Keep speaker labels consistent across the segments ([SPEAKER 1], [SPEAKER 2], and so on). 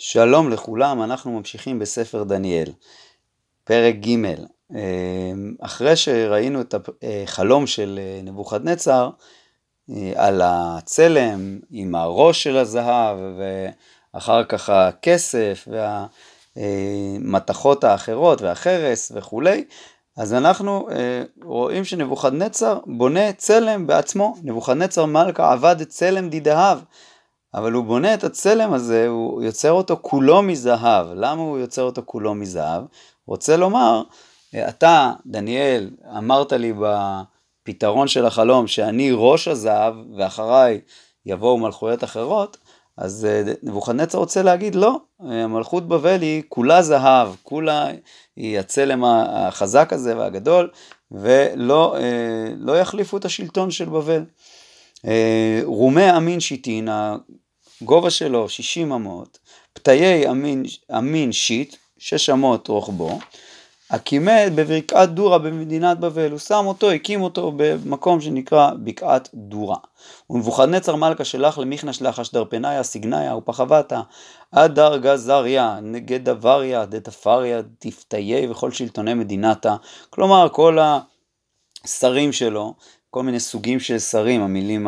[SPEAKER 1] שלום לכולם, אנחנו ממשיכים בספר דניאל, פרק ג' אמ, אחרי שראינו את החלום של אה, נבוכדנצר אה, על הצלם עם הראש של הזהב ואחר כך הכסף והמתכות האחרות והחרס וכולי, אז אנחנו אה, רואים שנבוכדנצר בונה צלם בעצמו, נבוכדנצר מלכה עבד צלם דידהב אבל הוא בונה את הצלם הזה, הוא יוצר אותו כולו מזהב. למה הוא יוצר אותו כולו מזהב? רוצה לומר, אתה, דניאל, אמרת לי בפתרון של החלום שאני ראש הזהב ואחריי יבואו מלכויות אחרות, אז אה, נבוכדנצר רוצה להגיד לא, מלכות בבל היא כולה זהב, כולה היא הצלם החזק הזה והגדול, ולא אה, לא יחליפו את השלטון של בבל. אה, רומי אמין שיטין, הגובה שלו 60 אמות, פתיי אמין, אמין שיט, 6 אמות רוחבו, הקימד בבקעת דורה במדינת בבל, הוא שם אותו, הקים אותו במקום שנקרא בקעת דורה. ונבוכדנצר מלכה שלח למיכנה שלח אשדרפניה, סיגניה ופחבתה, אדר גזריה, גדבריה, דתפריה, דפתיה וכל שלטוני מדינתה, כלומר כל השרים שלו, כל מיני סוגים של שרים, המילים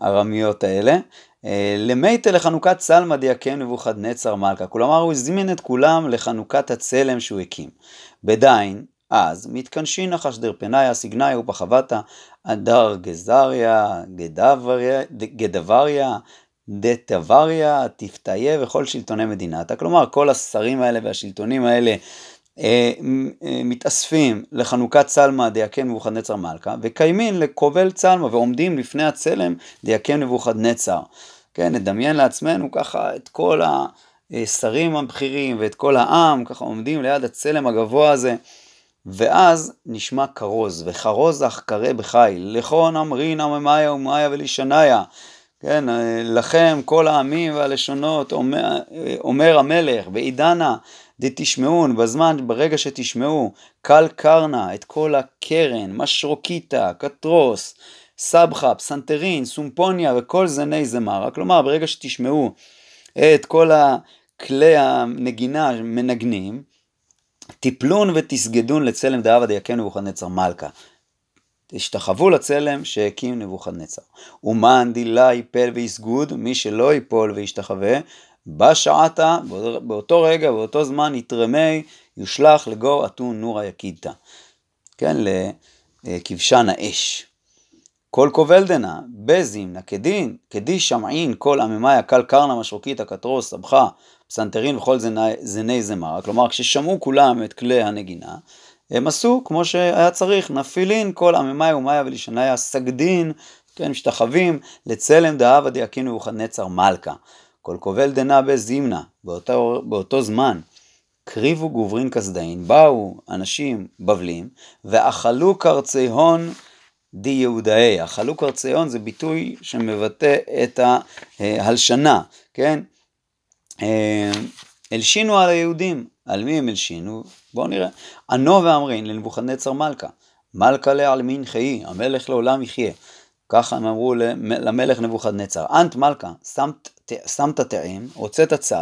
[SPEAKER 1] הארמיות האלה. אה, למייטה לחנוכת צלמא דייקם נבוכדנצר מלכה, כלומר הוא הזמין את כולם לחנוכת הצלם שהוא הקים. בדיין, אז מתכנשין נחש דרפניה, סיגניה ופחבתה, אדר גזריה, גדבריה, דתבריה, תפתיה וכל שלטוני מדינתה. כלומר, כל השרים האלה והשלטונים האלה מתאספים לחנוכת צלמא דייקם נבוכדנצר מלכה, וקיימין לקובל צלמא ועומדים לפני הצלם דייקם נבוכדנצר. כן, נדמיין לעצמנו ככה את כל השרים הבכירים ואת כל העם, ככה עומדים ליד הצלם הגבוה הזה, ואז נשמע כרוז, וכרוזך קרא בחיל, לכון אמרין אממיה ומאיה ולישניה. כן, לכם כל העמים והלשונות, אומר, אומר המלך, בעידנה דתשמעון, בזמן, ברגע שתשמעו, קל קרנה, את כל הקרן, משרוקיטה, קטרוס, סבחה, פסנתרין, סומפוניה וכל זני זמרה, כלומר ברגע שתשמעו את כל הכלי הנגינה מנגנים, תיפלון ותסגדון לצלם דאבה דייקם נבוכדנצר מלכה. תשתחוו לצלם שהקים נבוכדנצר. ומאן דילה יפל ויסגוד, מי שלא ייפול וישתחווה, בשעתה, באותו רגע, באותו זמן, יתרמי, יושלך לגור אתון נורא יקידתא. כן, לכבשן האש. כל קובל דנה, בזים, כדין, כדי שמעין, כל עממיה, קל קרנה, משרוקית, הקטרוס, סבכה, פסנתרין וכל זני, זני זמר, כלומר כששמעו כולם את כלי הנגינה, הם עשו כמו שהיה צריך, נפילין כל עממיה ומאיה ולשניה, סגדין, כן, משתחווים, לצלם דאבה דיאקינו וכנצר מלכה. כל קובל דנה בזימנה, באותו, באותו זמן, קריבו גוברין כסדאין, באו אנשים בבלים, ואכלו קרצי הון די יהודאי. אכלו קרצי הון זה ביטוי שמבטא את ההלשנה, כן? אה, הלשינו על היהודים, על מי הם הלשינו? בואו נראה. ענו ואמרין לנבוכדנצר מלכה, מלכא לעלמין חיי, המלך לעולם יחיה. ככה הם אמרו למלך נבוכדנצר, אנת מלכא, שמת טעם, הוצאת צו,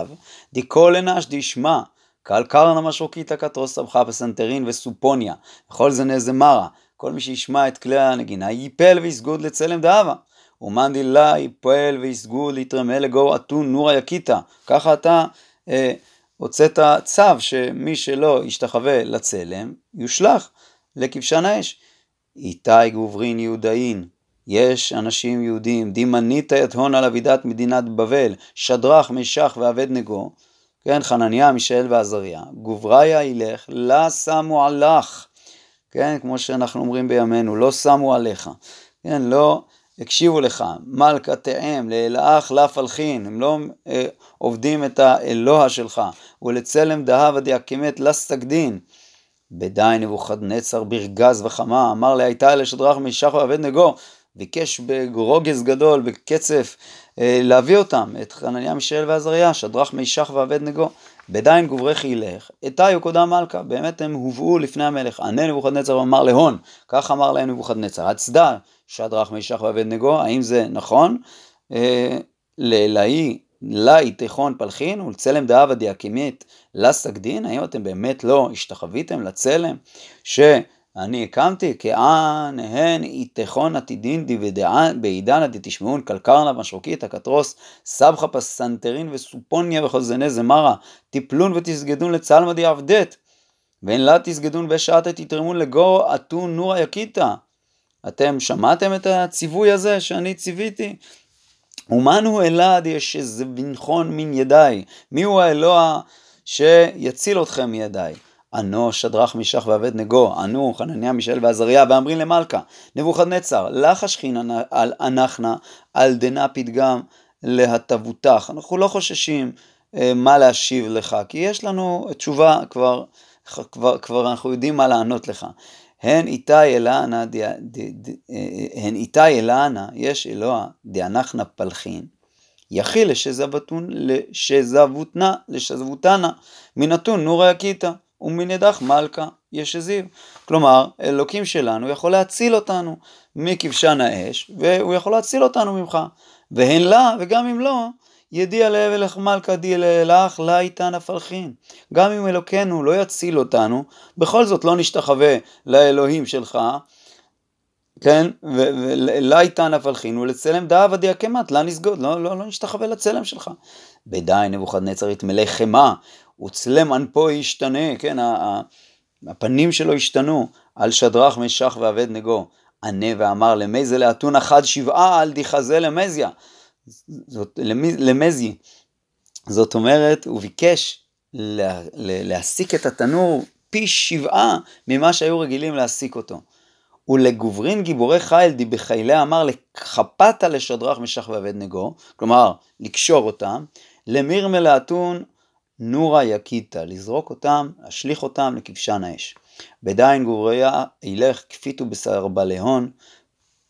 [SPEAKER 1] די כל אנש די ישמע, קל קרנא משרוקיתא קתרוס סבכא פסנתרין וסיפניה, וכל זני זמרא, כל מי שישמע את כלי הנגינה יפל ויסגד לצלם דהבא. ומן די לא יפל ויסגד יתרמא לגוא אתון נורא יקדתא. ככה אתה אה, הוצאת צו שמי שלא ישתחווה לצלם, יושלך לכבשן האש. איתי גוברין יהודאין, יש אנשים יהודים, דימנית את הון על אבידת מדינת בבל, שדרך, משך ואבד נגו, כן, חנניה, מישאל ועזריה, גובריה ילך, לה שמו עלך, כן, כמו שאנחנו אומרים בימינו, לא שמו עליך, כן, לא הקשיבו לך, מלכה תאם, לאלאך לה פלחין, הם לא אה, עובדים את האלוה שלך, ולצלם דהבה דיאקימת לה סגדין. בדי נבוכדנצר ברגז וחמה, אמר להייתה לשדרך מישך ועבד נגו, ביקש ברוגז גדול, בקצף, אה, להביא אותם, את חנניה, מישאל ועזריה, שדרך מישך ועבד נגו. בדין גוברך ילך, איתי קודם מלכה, באמת הם הובאו לפני המלך. ענה נבוכדנצר ואמר להון, כך אמר להם נבוכדנצר, הצדע שדרך מישך ועבד נגו, האם זה נכון? אה, לאלהי לה איתכון פלחין ולצלם דאבה דיאקימית לסגדין, האם אתם באמת לא השתחוויתם לצלם שאני הקמתי? כאן הן איתכון עתידין דיבדען בעידנא דתשמעון קלקרנה משרוקית הקטרוס סבחה פסנתרין וסופוניה וחוזני זמרה טיפלון ותסגדון לצלמא דיעבדת ואין לה תסגדון בשעת תתרמון לגו אתון נורא יקיתא אתם שמעתם את הציווי הזה שאני ציוויתי? ומן הוא אלעד יש איזה בנכון מן ידיי? מי הוא האלוה שיציל אתכם מידיי? ענו שדרך משך ועבד נגו, ענו חנניה מישאל ועזריה ואמרים למלכה, נבוכדנצר, לך השכין אנחנה על דנה פתגם להטבותך. אנחנו לא חוששים אה, מה להשיב לך, כי יש לנו תשובה כבר, כבר, כבר אנחנו יודעים מה לענות לך. הן איתי אלענה, הן איתי אלענה, יש אלוה דאנחנה פלחין, יכי לשזבותנה, לשזבותנה, מנתון נורא יקיתא, ומנדח מלכה ישזיב. כלומר, אלוקים שלנו יכול להציל אותנו מכבשן האש, והוא יכול להציל אותנו ממך. והן לה, וגם אם לא, ידיע להבל מלכה די לך לה איתן הפלחין. גם אם אלוקינו לא יציל אותנו, בכל זאת לא נשתחווה לאלוהים שלך, כן, ולה איתן הפלחין ולצלם דאבה דיעקמת, לה נסגוד, לא, לא, לא נשתחווה לצלם שלך. בדי נבוכדנצר יתמלא חמא, וצלם אנפו ישתנה, כן, הפנים שלו השתנו, על שדרך משך ואבד נגו. ענה ואמר למי זה לאתון אחד שבעה על דיחזה למזיה. זאת, למזי. זאת אומרת, הוא ביקש לה, להסיק את התנור פי שבעה ממה שהיו רגילים להסיק אותו. ולגוברין גיבורי חיל די בחיילי אמר לחפת לשדרך משך ואבד נגו, כלומר לקשור אותם, למיר מלאתון נורה יקיתא, לזרוק אותם, להשליך אותם לכבשן האש. בדין גוריה ילך כפיתו בשר בלהון,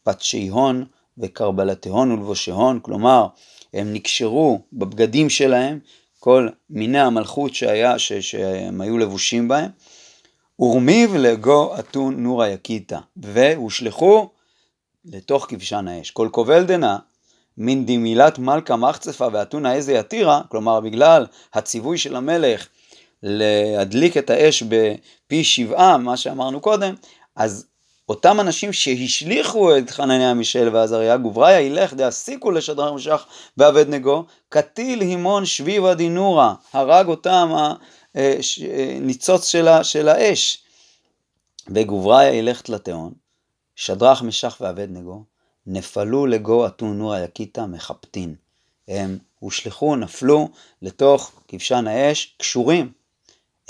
[SPEAKER 1] פתשי הון, וקרבלתהון ולבושהון, כלומר הם נקשרו בבגדים שלהם, כל מיני המלכות שהיה, ש, שהם היו לבושים בהם, ורמיב לגו אתון נורא יקיתא, והושלכו לתוך כבשן האש. כל קובל דנה, מן דמילת מלכה מחצפה ואתונה איזה יתירה, כלומר בגלל הציווי של המלך להדליק את האש בפי שבעה, מה שאמרנו קודם, אז אותם אנשים שהשליכו את חנניה מישל ועזריה, גובריה ילך דעסיקו לשדרן משך ואבד נגו, קטיל הימון שביבה דינורה, הרג אותם הניצוץ אה, של, של האש. וגובריה ילך תלתיאון, שדרך משך ואבד נגו, נפלו לגו אתון נורה יקיתא מחפטין. הם הושלכו, נפלו לתוך כבשן האש, קשורים.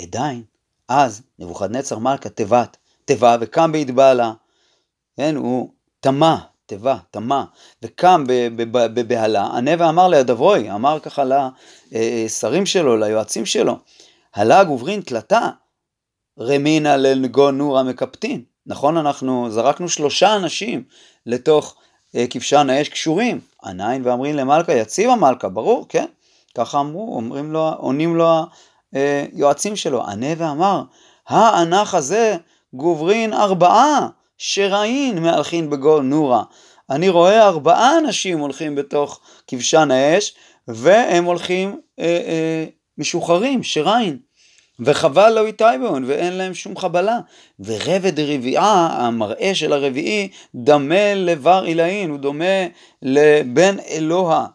[SPEAKER 1] עדיין, אז נבוכדנצר מלכה תיבת, תיבה וקם בהתבהלה. כן, הוא טמא, תיבה, טמא, וקם בבהלה, ענה ואמר לידברוי, אמר ככה לשרים שלו, ליועצים שלו, הלג וברין תלתה, רמינא לנגו נורא מקפטין. נכון, אנחנו זרקנו שלושה אנשים לתוך אה, כבשן האש קשורים. עניים ואמרים למלכה, יציב המלכה, ברור, כן? ככה אמרו, אומרים לו, עונים לו היועצים שלו. ענה ואמר, האנח הזה גוברין ארבעה שראין מהלכין בגול נורה. אני רואה ארבעה אנשים הולכים בתוך כבשן האש והם הולכים אה, אה, משוחררים, שראין. וחבל לא איתי בהון ואין להם שום חבלה. ורבד רביעה, המראה של הרביעי, דמה לבר עילאין, הוא דומה לבן אלוה.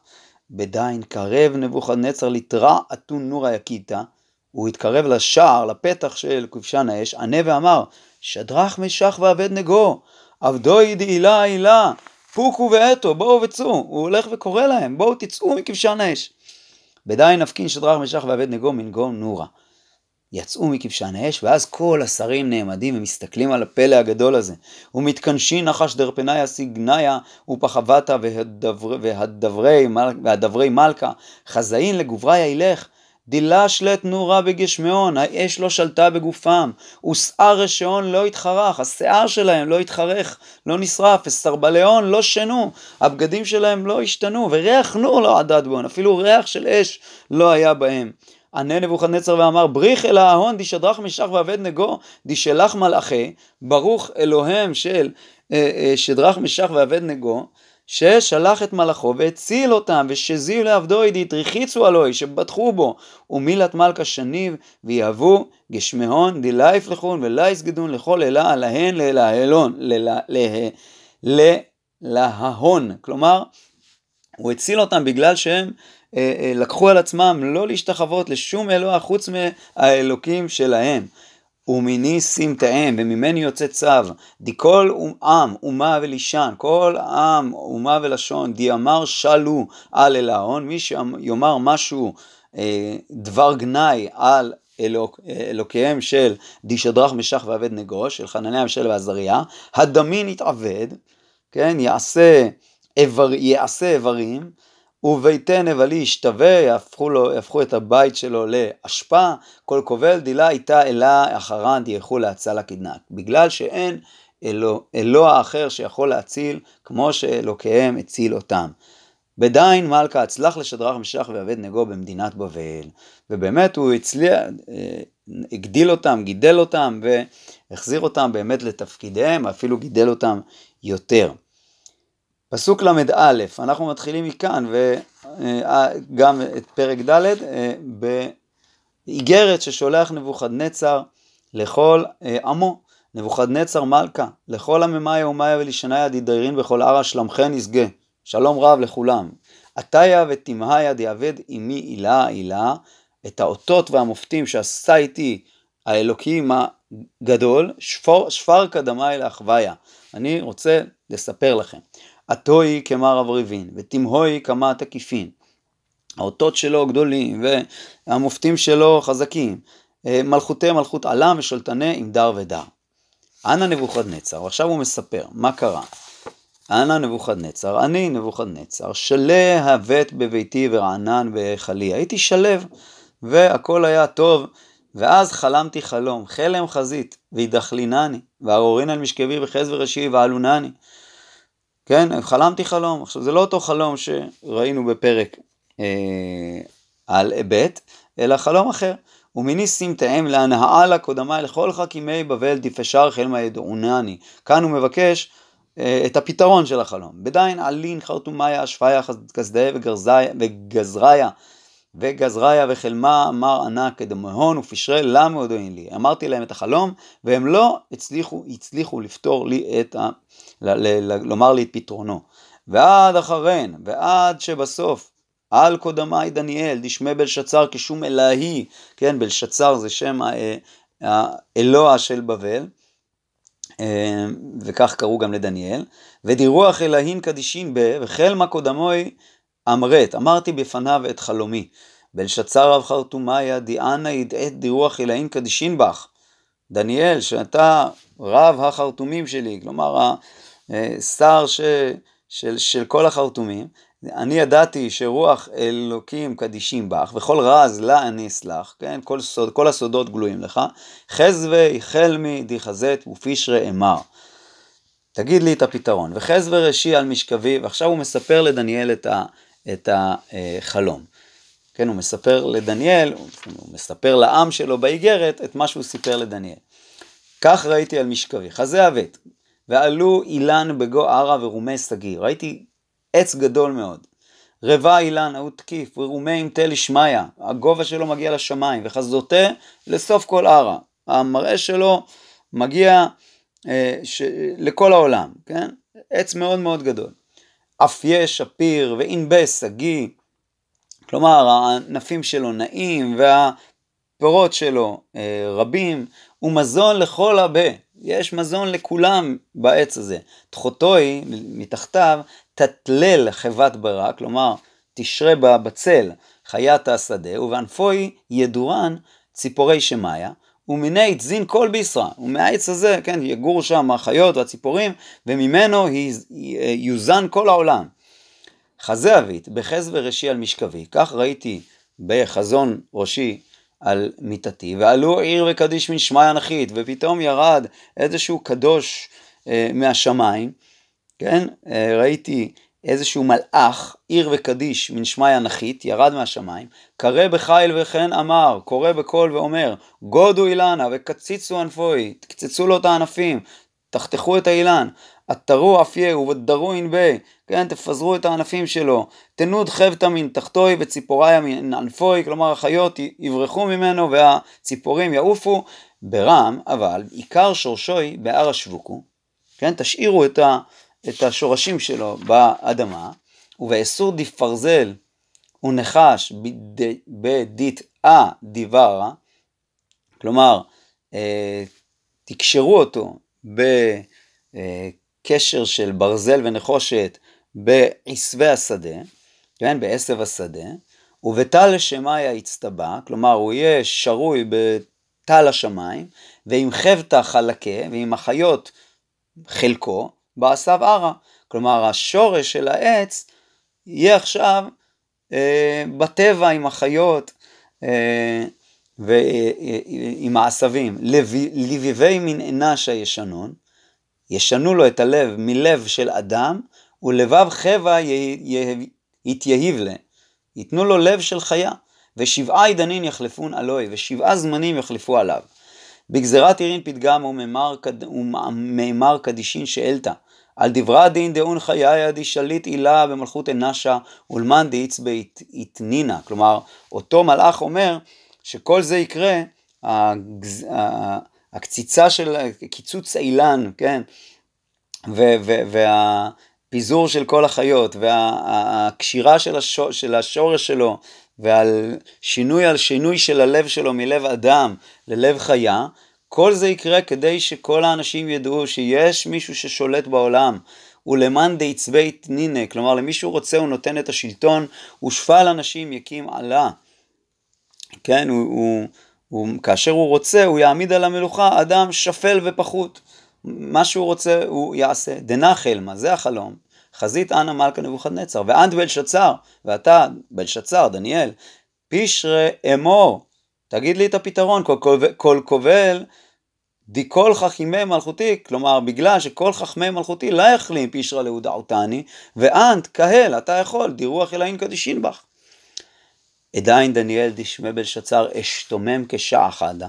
[SPEAKER 1] בדין קרב נבוכדנצר לתרע אתון נורא יקיתא, הוא התקרב לשער, לפתח של כבשן האש, ענה ואמר, שדרך משך ואבד נגו, עבדוי דעילה עילה, פוקו ואתו, בואו וצאו. הוא הולך וקורא להם, בואו תצאו מכבשן האש. בדי נפקין שדרך משך ואבד נגו מנגו נורה. יצאו מכבשן האש, ואז כל השרים נעמדים ומסתכלים על הפלא הגדול הזה. ומתכנשי נחש דרפניה סיגניה ופחבתה והדברי, והדברי מלכה, חזאין לגבריה ילך, דילה שלט נורה בגשמיון, האש לא שלטה בגופם, ושער רשעון לא התחרך, השיער שלהם לא התחרך, לא נשרף, וסרבליון לא שנו, הבגדים שלהם לא השתנו, וריח נור לא עדד בהם, אפילו ריח של אש לא היה בהם. ענה נבוכדנצר ואמר בריך אל ההון דשדרך משך ואבד נגו דשלח מלאכי ברוך אלוהם של אה, אה, שדרך משך ואבד נגו ששלח את מלאכו והציל אותם, ושזיו לעבדו עידית, רחיצו אלוהי, שבטחו בו, ומילת מלכה שניב, ויהבו גשמהון, דילה יפלחון, ולה יסגדון לכל אלה, להן ללהלון, ללההון. כלומר, הוא הציל אותם בגלל שהם לקחו על עצמם לא להשתחוות לשום אלוה חוץ מהאלוקים שלהם. ומיני סמטאם, וממני יוצא צו, די כל עם, אומה ולישן, כל עם, אומה ולשון, די אמר שלו על אלהון, מי שיאמר משהו, אה, דבר גנאי על אלוק, אלוקיהם של די שדרך משך ועבד נגוש, של חנניה ושל ועזריה, הדמין יתעבד, כן, יעשה, איבר, יעשה איברים, וביתן נבלי ישתווה, יהפכו, לו, יהפכו את הבית שלו לאשפה, כל קובל דילה איתה אלה אחרן דייחו להצלה קדנת. בגלל שאין אלוה, אלוה אחר שיכול להציל כמו שאלוקיהם הציל אותם. בדין מלכה הצלח לשדרך משך ועבד נגו במדינת בבל, ובאמת הוא הצליח, אה, הגדיל אותם, גידל אותם והחזיר אותם באמת לתפקידיהם, אפילו גידל אותם יותר. פסוק ל"א, אנחנו מתחילים מכאן, וגם את פרק ד', אה, באיגרת ששולח נבוכדנצר לכל אה, עמו, נבוכדנצר מלכה, לכל עממיה ומיה ולשניה דידיירין בכל ערה שלמכן ישגה, שלום רב לכולם. עתיה ותמהיה דיעבד עמי עילה עילה, את האותות והמופתים שעשה איתי האלוקים הגדול, שפר, שפר קדמי לאחוויה. אני רוצה לספר לכם. עטוי כמר אבריבין, ותמהוי כמה תקיפין. האותות שלו גדולים, והמופתים שלו חזקים. אה, מלכותי מלכות עלם ושולטני עם דר ודר. אנא נבוכדנצר, ועכשיו הוא מספר, מה קרה? אנא נבוכדנצר, אני נבוכדנצר, שלה הבט בביתי ורענן בהיכלי. הייתי שלב, והכל היה טוב, ואז חלמתי חלום, חלם חזית, וידחלינני, וארורין על משכבי וחז וראשי ועלונני. כן, חלמתי חלום. עכשיו, זה לא אותו חלום שראינו בפרק אה, על היבט, אלא חלום אחר. ומיני סמתאם להנאה לה קודמי לכל חכימי בבל דפשר חלמה ידעונני. כאן הוא מבקש אה, את הפתרון של החלום. בדיין עלין חרטומיה אשפיה כסדה וגזריה וגזריה וחלמה אמר ענה כדמהון ופשרי למה הודוין לי. אמרתי להם את החלום והם לא הצליחו, הצליחו לפתור לי את לומר לי את פתרונו. ועד אחריהן, ועד שבסוף על קודמי דניאל, דשמי בלשצר כשום אלוהי, כן, בלשצר זה שם האלוה של בבל, אה, וכך קראו גם לדניאל, ודירוח אלוהין קדישין ב, וחל קודמוי אמרת, אמרתי בפניו את חלומי. בלשצר רב חרטומיה דיאנה ידעת דירוח אלוהין קדישין בך. דניאל, שאתה רב החרטומים שלי, כלומר השר ש, של, של כל החרטומים, אני ידעתי שרוח אלוקים קדישים בך, וכל רז לה אני אסלח, כן? כל, סוד, כל הסודות גלויים לך. חזווי חלמי דיחזת ופישרי אמר. תגיד לי את הפתרון. וחזווי ראשי על משכבי, ועכשיו הוא מספר לדניאל את, ה, את החלום. כן, הוא מספר לדניאל, הוא מספר לעם שלו באיגרת את מה שהוא סיפר לדניאל. כך ראיתי על משכבי, חזה אבט, ועלו אילן בגו ערה ורומי סגיר. ראיתי עץ גדול מאוד. רבע אילן ההוא תקיף, ורומי עם תל ישמעיה, הגובה שלו מגיע לשמיים, וחזותה לסוף כל ערה. המראה שלו מגיע אה, ש... לכל העולם, כן? עץ מאוד מאוד גדול. אפיה שפיר וענבי שגיא, כלומר הענפים שלו נעים והפירות שלו אה, רבים, ומזון לכל הרבה, יש מזון לכולם בעץ הזה. תחותוי, מתחתיו, תתלל חבת ברק, כלומר, תשרה בצל חיית השדה, ובענפוי ידורן ציפורי שמיה, ומיני תזין כל בישרה, ומהעץ הזה, כן, יגורו שם החיות והציפורים, וממנו יוזן כל העולם. חזה אבית, בחז וראשי על משכבי, כך ראיתי בחזון ראשי על מיטתי, ועלו עיר וקדיש מן שמיא אנכית, ופתאום ירד איזשהו קדוש אה, מהשמיים, כן, אה, ראיתי איזשהו מלאך, עיר וקדיש מן שמיא אנכית, ירד מהשמיים, קרא בחיל וכן אמר, קורא בקול ואומר, גודו אילנה וקציצו ענפוי, תקצצו לו את הענפים, תחתכו את האילן, עטרו אפיה ובדרו ינבה, כן, תפזרו את הענפים שלו, תנוד חבטה מן תחתוי וציפוריה מן ענפוי, כלומר החיות יברחו ממנו והציפורים יעופו, ברם, אבל עיקר שורשוי בהר השבוקו, כן, תשאירו את, ה, את השורשים שלו באדמה, ובאסור דיפרזל ונחש בדיתאה דיברה, כלומר, אה, תקשרו אותו בקשר של ברזל ונחושת בעשבי השדה, כן, בעשב השדה, ובטל שמאיה יצטבע, כלומר הוא יהיה שרוי בטל השמיים, ועם חבטה חלקה, ועם החיות חלקו, בעשב ערה. כלומר השורש של העץ יהיה עכשיו אה, בטבע עם החיות אה, ועם העשבים. לביבי מן אנש הישנון, ישנו לו את הלב מלב של אדם, ולבב חבע יתייהיב לה. ייתנו לו לב של חיה. ושבעה עידנין יחלפון אלוהי, ושבעה זמנים יחלפו עליו. בגזירת עירין פתגם ומימר קדישין שאלתא. על דברה דין דאון חיי די שליט עילה במלכות אנשה ולמן דאיץ באיתנינה. כלומר, אותו מלאך אומר שכל זה יקרה, הגז... הקציצה של, קיצוץ אילן, כן, ו- ו- והפיזור של כל החיות, והקשירה של, השור, של השורש שלו, ועל שינוי על שינוי של הלב שלו מלב אדם ללב חיה, כל זה יקרה כדי שכל האנשים ידעו שיש מישהו ששולט בעולם. ולמאן דעצבי תנינא, כלומר למי שהוא רוצה הוא נותן את השלטון, ושפל אנשים יקים עלה. כן, הוא, הוא, הוא, כאשר הוא רוצה הוא יעמיד על המלוכה אדם שפל ופחות. מה שהוא רוצה הוא יעשה. דנחל, מה זה החלום? חזית אנא מלכה נבוכדנצר, ואנט בלשצר, ואתה בלשצר, דניאל, פישרי אמור, תגיד לי את הפתרון, כל כובל דכל חכימי מלכותי, כלומר בגלל שכל חכמי מלכותי לא יכלים פישרא להודעותני, ואנט קהל, אתה יכול, דירוח אלוהין קדישין בך. עדיין דניאל דשמי בלשצר אשתומם כשעה חדה,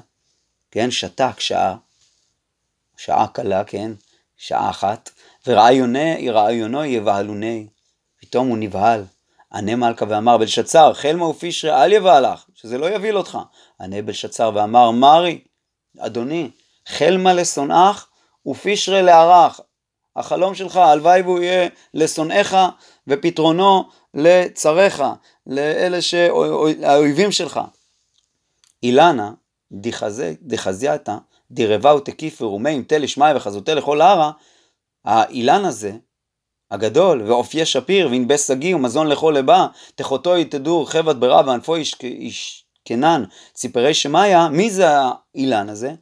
[SPEAKER 1] כן, שתק שעה, שעה קלה, כן, שעה אחת, ורעיונו יבהלוני, פתאום הוא נבהל. ענה מלכה ואמר בלשצר, חלמה ופישרי אל יבהלך, שזה לא יבהיל אותך. ענה בלשצר ואמר, מרי, אדוני, חלמה לשונאך ופישרי לערך. החלום שלך, הלוואי והוא יהיה לשונאיך ופתרונו לצריך, לאלה שהאויבים שלך. אילנה, דחזייתא, דירבה ותקיף ורומי עם תל שמיא וחזותי לכל הרה, האילן הזה, הגדול, ועופיה שפיר, וענבי שגיא ומזון לכל לבא, תחותו תדור חבת ברע וענפו ישכנן ציפרי שמיא, מי זה האילן הזה?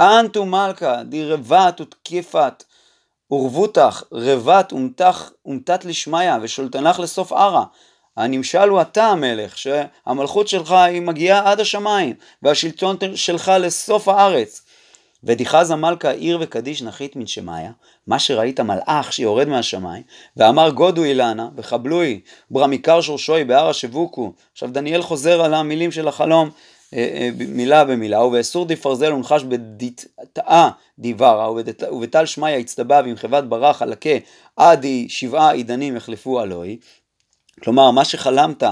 [SPEAKER 1] אנטו מלכה דירבת ותקיפת ורבותך רבת ומתח ומתת לשמיא ושולטנך לסוף ערה. הנמשל הוא אתה המלך, שהמלכות שלך היא מגיעה עד השמיים, והשלטון שלך לסוף הארץ. ודיחז המלכה עיר וקדיש נחית מן שמיא, מה שראית מלאך שיורד מהשמיים, ואמר גודו אילנה, וחבלוי ברמיקר שורשוי בהר השבוקו. עכשיו דניאל חוזר על המילים של החלום, מילה במילה, ובאסור דפרזל ונחש בדיטאה דיברה, ובטל שמיא הצטבע ועם חברת ברח חלקה עד שבעה עידנים יחלפו אלוהי. כלומר, מה שחלמת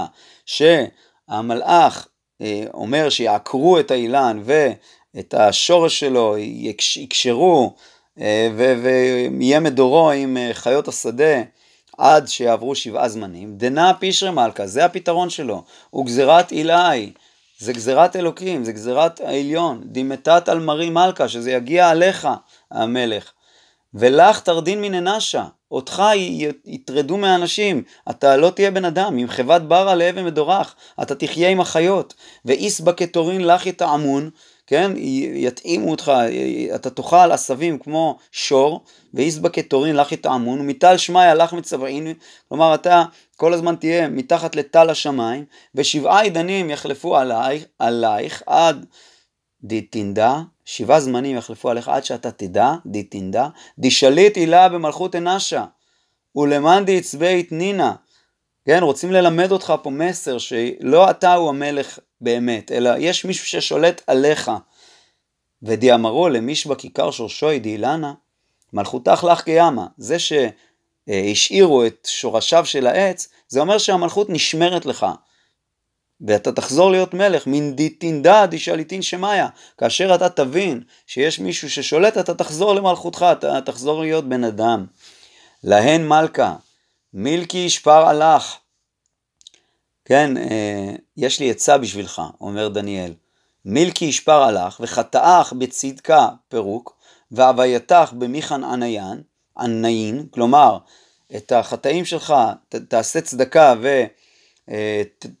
[SPEAKER 1] שהמלאך אה, אומר שיעקרו את האילן ואת השורש שלו יקשרו ויהיה מדורו עם חיות השדה עד שיעברו שבעה זמנים, דנא פישרי מלכה, זה הפתרון שלו, וגזירת עילאי. זה גזירת אלוקים, זה גזירת העליון, דימתת על מרי מלכה, שזה יגיע עליך, המלך. ולך תרדין מן אנשה, אותך יטרדו מהאנשים, אתה לא תהיה בן אדם, עם חבת ברה לאבן מדורך, אתה תחיה עם החיות, ואיס בה כתורין לך יטעמון, כן, יתאימו אותך, אתה תאכל עשבים כמו שור, ואיס בה כתורין לך יטעמון, ומטל שמיא לך מצבעין, כלומר אתה כל הזמן תהיה מתחת לטל השמיים, ושבעה עידנים יחלפו עלייך, עלייך עד דתינדה, שבעה זמנים יחלפו עליך עד שאתה תדע, דתינדה, דשליט הילה במלכות אנשה, ולמאן דעצבי נינה. כן, רוצים ללמד אותך פה מסר שלא אתה הוא המלך באמת, אלא יש מישהו ששולט עליך. ודיאמרו למישבא כיכר שורשוי דאילנה, מלכותך לך כימה. זה שהשאירו את שורשיו של העץ, זה אומר שהמלכות נשמרת לך. ואתה תחזור להיות מלך, מן דיטינדה דישליטין שמאיה. כאשר אתה תבין שיש מישהו ששולט, אתה תחזור למלכותך, אתה תחזור להיות בן אדם. להן מלכה, מילקי ישפר הלך. כן, אה, יש לי עצה בשבילך, אומר דניאל. מילקי ישפר הלך, וחטאך בצדקה פירוק, והווייתך במיכן עניין, עניין, כלומר, את החטאים שלך ת, תעשה צדקה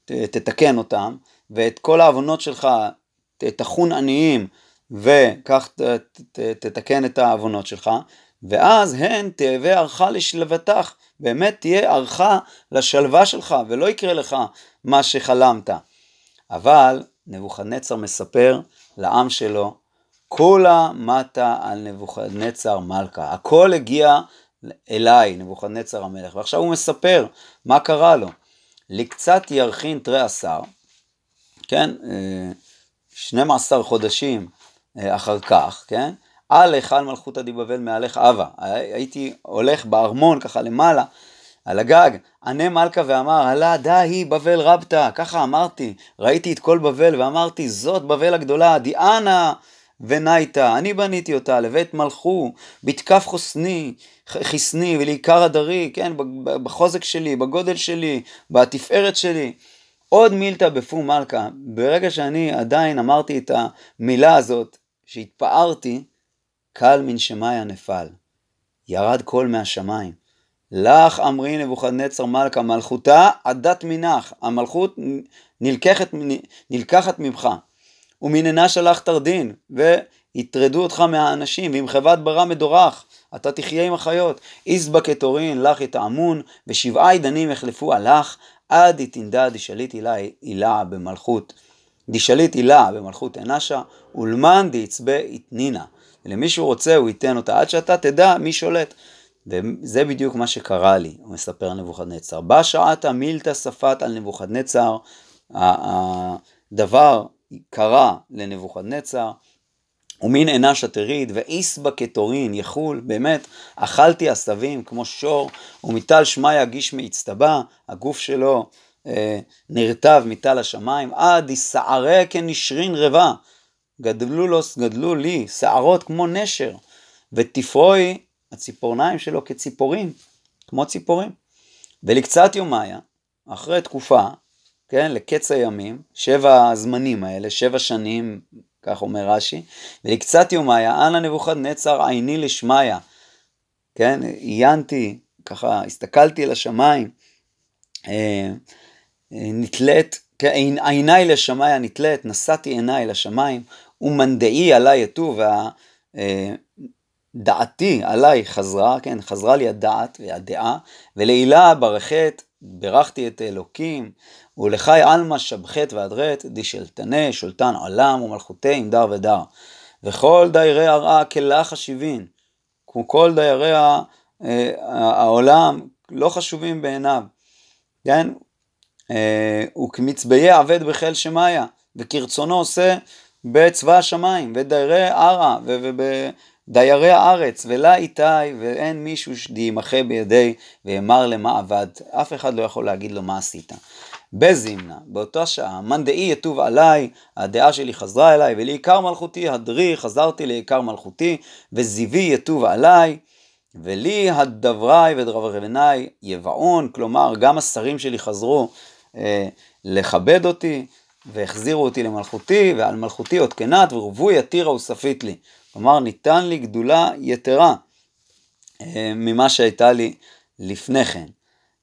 [SPEAKER 1] ותתקן אה, אותם, ואת כל העוונות שלך תחון עניים, וכך תתקן את העוונות שלך, ואז הן תהווה ערכה לשלוותך, באמת תהיה ערכה לשלווה שלך, ולא יקרה לך מה שחלמת. אבל נבוכדנצר מספר לעם שלו, כולה מתה על נבוכדנצר מלכה, הכל הגיע אליי, נבוכדנצר המלך, ועכשיו הוא מספר מה קרה לו. לקצת ירחין תרי עשר, כן, 12 חודשים אה, אחר כך, כן, על היכל מלכותא דיבבל מהלך אבה. הייתי הולך בארמון ככה למעלה, על הגג, ענה מלכה ואמר, הלה די בבל רבתא, ככה אמרתי, ראיתי את כל בבל ואמרתי, זאת בבל הגדולה, דיאנה ונייתא, אני בניתי אותה לבית מלכו, בתקף חוסני, חסני ולעיקר הדרי, כן, בחוזק שלי, בגודל שלי, בתפארת שלי. עוד מילתא בפום מלכה, ברגע שאני עדיין אמרתי את המילה הזאת, שהתפארתי, קל מן שמיא נפל. ירד קול מהשמיים. לך אמרי נבוכדנצר מלכה מלכותה עדת מנך, המלכות נלקחת, נלקחת ממך. ומננה שלח תרדין, ויטרדו אותך מהאנשים, ועם חוות ברא מדורך, אתה תחיה עם החיות. איזבא כתורין, לך יטעמון, ושבעה עידנים יחלפו עלך, עד יתנדה דשליט הילה במלכות. דשליט הילה במלכות אנשה, ולמן דעצבה יתנינה. למי שהוא רוצה הוא ייתן אותה, עד שאתה תדע מי שולט. וזה בדיוק מה שקרה לי, הוא מספר נבוכדנצר. בשעתה מילתא שפת על נבוכדנצר, הדבר קרה לנבוכדנצר, ומין עינה שתריד, ואיסבא כתורין יחול, באמת, אכלתי עשבים כמו שור, ומטל שמיא גישמי הצטבע, הגוף שלו אה, נרטב מטל השמיים, עד יסערה כנשרין רבה, גדלו, לו, גדלו לי שערות כמו נשר, ותפרוי הציפורניים שלו כציפורים, כמו ציפורים. ולקצת יומיה, אחרי תקופה, כן, לקץ הימים, שבע הזמנים האלה, שבע שנים, כך אומר רש"י, ולקצת יומיה, אנא נבוכדנצר עיני לשמיא, כן, עיינתי, ככה הסתכלתי על השמיים, אה, אה, נתלית, כן, עיניי לשמיא נתלית, נשאתי עיניי לשמיים, ומנדעי עליי יטו, והדעתי עליי חזרה, כן, חזרה לי הדעת והדעה, ולעילה ברכת ברכתי את אלוקים, ולחי עלמא שבחת והדרת, דשלטנה שולטן עולם ומלכותי עם דר ודר. וכל דיירי הרעה כלך השיבין, כמו כל דיירי אה, העולם לא חשובים בעיניו, כן? אה, וכמצביי עבד בחיל שמיא, וכרצונו עושה בצבא השמיים, ודיירי ערה, ובדיירי הארץ, ולה איתי, ואין מישהו שימחה בידי ויאמר למה עבד. אף אחד לא יכול להגיד לו מה עשית. בזימנה, באותה שעה, מאן דאי יטוב עליי, הדעה שלי חזרה אליי, ולעיקר מלכותי הדרי, חזרתי לעיקר מלכותי, וזיבי יטוב עליי, ולי הדברי ודרברבני יבעון, כלומר גם השרים שלי חזרו אה, לכבד אותי, והחזירו אותי למלכותי, ועל מלכותי עוד כנת, ורבוי יתירה וספית לי. כלומר, ניתן לי גדולה יתרה אה, ממה שהייתה לי לפני כן.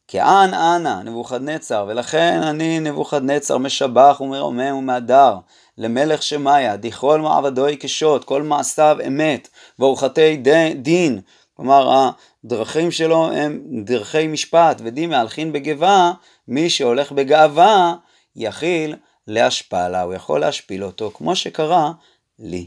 [SPEAKER 1] כאן אנא נבוכדנצר, ולכן אני נבוכדנצר משבח ומרומם ומהדר למלך שמאיה, דכל מעבדוי כשוט, כל מעשיו אמת, ואורחתי דין, כלומר הדרכים שלו הם דרכי משפט, ודין מהלכין בגבה, מי שהולך בגאווה יכיל להשפלה, הוא יכול להשפיל אותו, כמו שקרה לי.